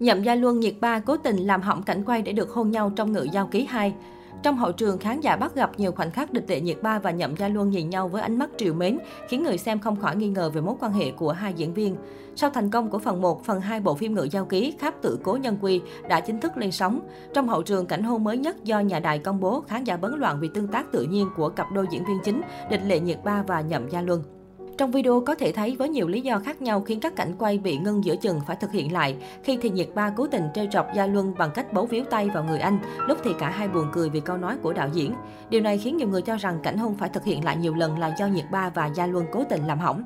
Nhậm Gia Luân nhiệt ba cố tình làm hỏng cảnh quay để được hôn nhau trong ngự giao ký 2. Trong hậu trường, khán giả bắt gặp nhiều khoảnh khắc địch lệ nhiệt ba và Nhậm Gia Luân nhìn nhau với ánh mắt triều mến, khiến người xem không khỏi nghi ngờ về mối quan hệ của hai diễn viên. Sau thành công của phần 1, phần 2 bộ phim Ngự Giao Ký Kháp Tự Cố Nhân Quy đã chính thức lên sóng. Trong hậu trường, cảnh hôn mới nhất do nhà đài công bố, khán giả bấn loạn vì tương tác tự nhiên của cặp đôi diễn viên chính địch lệ nhiệt ba và Nhậm Gia Luân. Trong video có thể thấy với nhiều lý do khác nhau khiến các cảnh quay bị ngưng giữa chừng phải thực hiện lại. Khi thì Nhiệt Ba cố tình trêu chọc Gia Luân bằng cách bấu víu tay vào người anh, lúc thì cả hai buồn cười vì câu nói của đạo diễn. Điều này khiến nhiều người cho rằng cảnh hôn phải thực hiện lại nhiều lần là do Nhiệt Ba và Gia Luân cố tình làm hỏng.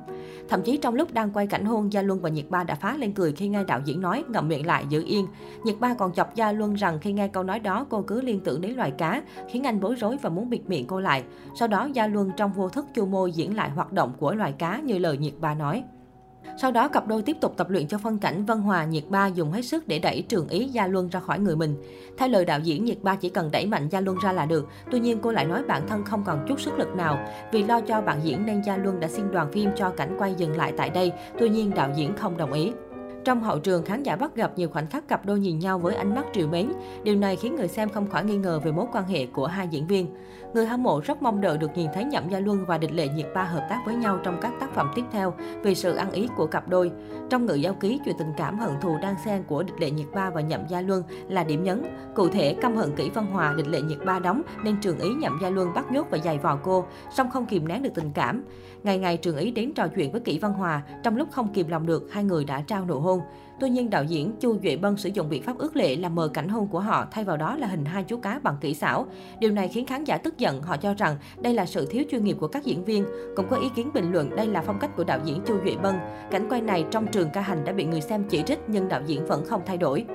Thậm chí trong lúc đang quay cảnh hôn, Gia Luân và Nhiệt Ba đã phá lên cười khi nghe đạo diễn nói ngậm miệng lại giữ yên. Nhiệt Ba còn chọc Gia Luân rằng khi nghe câu nói đó cô cứ liên tưởng đến loài cá, khiến anh bối rối và muốn bịt miệng cô lại. Sau đó Gia Luân trong vô thức chu môi diễn lại hoạt động của loài cá như lời Nhiệt Ba nói. Sau đó, cặp đôi tiếp tục tập luyện cho phân cảnh Vân Hòa, Nhiệt Ba dùng hết sức để đẩy Trường Ý Gia Luân ra khỏi người mình. Theo lời đạo diễn, Nhiệt Ba chỉ cần đẩy mạnh Gia Luân ra là được. Tuy nhiên, cô lại nói bản thân không còn chút sức lực nào. Vì lo cho bạn diễn nên Gia Luân đã xin đoàn phim cho cảnh quay dừng lại tại đây. Tuy nhiên, đạo diễn không đồng ý. Trong hậu trường, khán giả bắt gặp nhiều khoảnh khắc cặp đôi nhìn nhau với ánh mắt trìu mến. Điều này khiến người xem không khỏi nghi ngờ về mối quan hệ của hai diễn viên. Người hâm mộ rất mong đợi được nhìn thấy Nhậm Gia Luân và Địch Lệ Nhiệt Ba hợp tác với nhau trong các tác phẩm tiếp theo vì sự ăn ý của cặp đôi. Trong ngự giao ký, chuyện tình cảm hận thù đang xen của Địch Lệ Nhiệt Ba và Nhậm Gia Luân là điểm nhấn. Cụ thể, căm hận kỹ Văn Hòa, Địch Lệ Nhiệt Ba đóng nên Trường Ý Nhậm Gia Luân bắt nhốt và giày vò cô, song không kìm nén được tình cảm. Ngày ngày Trường Ý đến trò chuyện với Kỷ Văn Hòa, trong lúc không kìm lòng được, hai người đã trao nụ hôn. Tuy nhiên, đạo diễn Chu Duệ Bân sử dụng biện pháp ước lệ là mờ cảnh hôn của họ, thay vào đó là hình hai chú cá bằng kỹ xảo. Điều này khiến khán giả tức giận, họ cho rằng đây là sự thiếu chuyên nghiệp của các diễn viên. Cũng có ý kiến bình luận đây là phong cách của đạo diễn Chu Duệ Bân. Cảnh quay này trong trường ca hành đã bị người xem chỉ trích nhưng đạo diễn vẫn không thay đổi.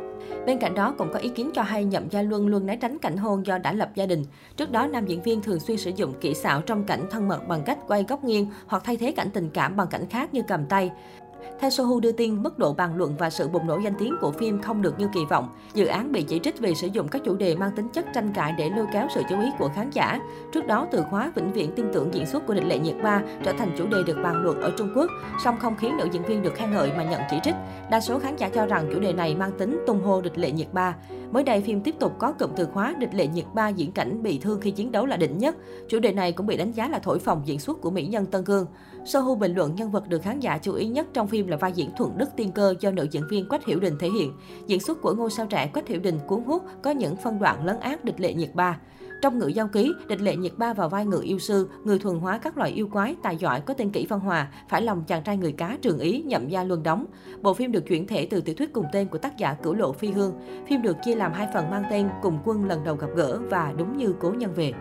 Bên cạnh đó cũng có ý kiến cho hay Nhậm Gia Luân luôn né tránh cảnh hôn do đã lập gia đình. Trước đó, nam diễn viên thường xuyên sử dụng kỹ xảo trong cảnh thân mật bằng cách quay góc nghiêng hoặc thay thế cảnh tình cảm bằng cảnh khác như cầm tay. Theo Sohu đưa tin, mức độ bàn luận và sự bùng nổ danh tiếng của phim không được như kỳ vọng. Dự án bị chỉ trích vì sử dụng các chủ đề mang tính chất tranh cãi để lôi kéo sự chú ý của khán giả. Trước đó, từ khóa vĩnh viễn tin tưởng diễn xuất của địch lệ nhiệt ba trở thành chủ đề được bàn luận ở Trung Quốc, song không khiến nữ diễn viên được khen ngợi mà nhận chỉ trích. Đa số khán giả cho rằng chủ đề này mang tính tung hô địch lệ nhiệt ba. Mới đây, phim tiếp tục có cụm từ khóa địch lệ nhiệt ba diễn cảnh bị thương khi chiến đấu là đỉnh nhất. Chủ đề này cũng bị đánh giá là thổi phồng diễn xuất của mỹ nhân Tân Cương. Sohu bình luận nhân vật được khán giả chú ý nhất trong phim là vai diễn Thuận Đức Tiên Cơ do nữ diễn viên Quách Hiểu Đình thể hiện. Diễn xuất của ngôi sao trẻ Quách Hiểu Đình cuốn hút, có những phân đoạn lấn át địch lệ nhiệt ba. Trong ngữ giao ký, địch lệ nhiệt ba vào vai ngự yêu sư, người thuần hóa các loại yêu quái, tài giỏi có tên kỹ văn hòa, phải lòng chàng trai người cá trường ý nhậm gia luân đóng. Bộ phim được chuyển thể từ tiểu thuyết cùng tên của tác giả Cửu Lộ Phi Hương. Phim được chia làm hai phần mang tên Cùng quân lần đầu gặp gỡ và Đúng như cố nhân về.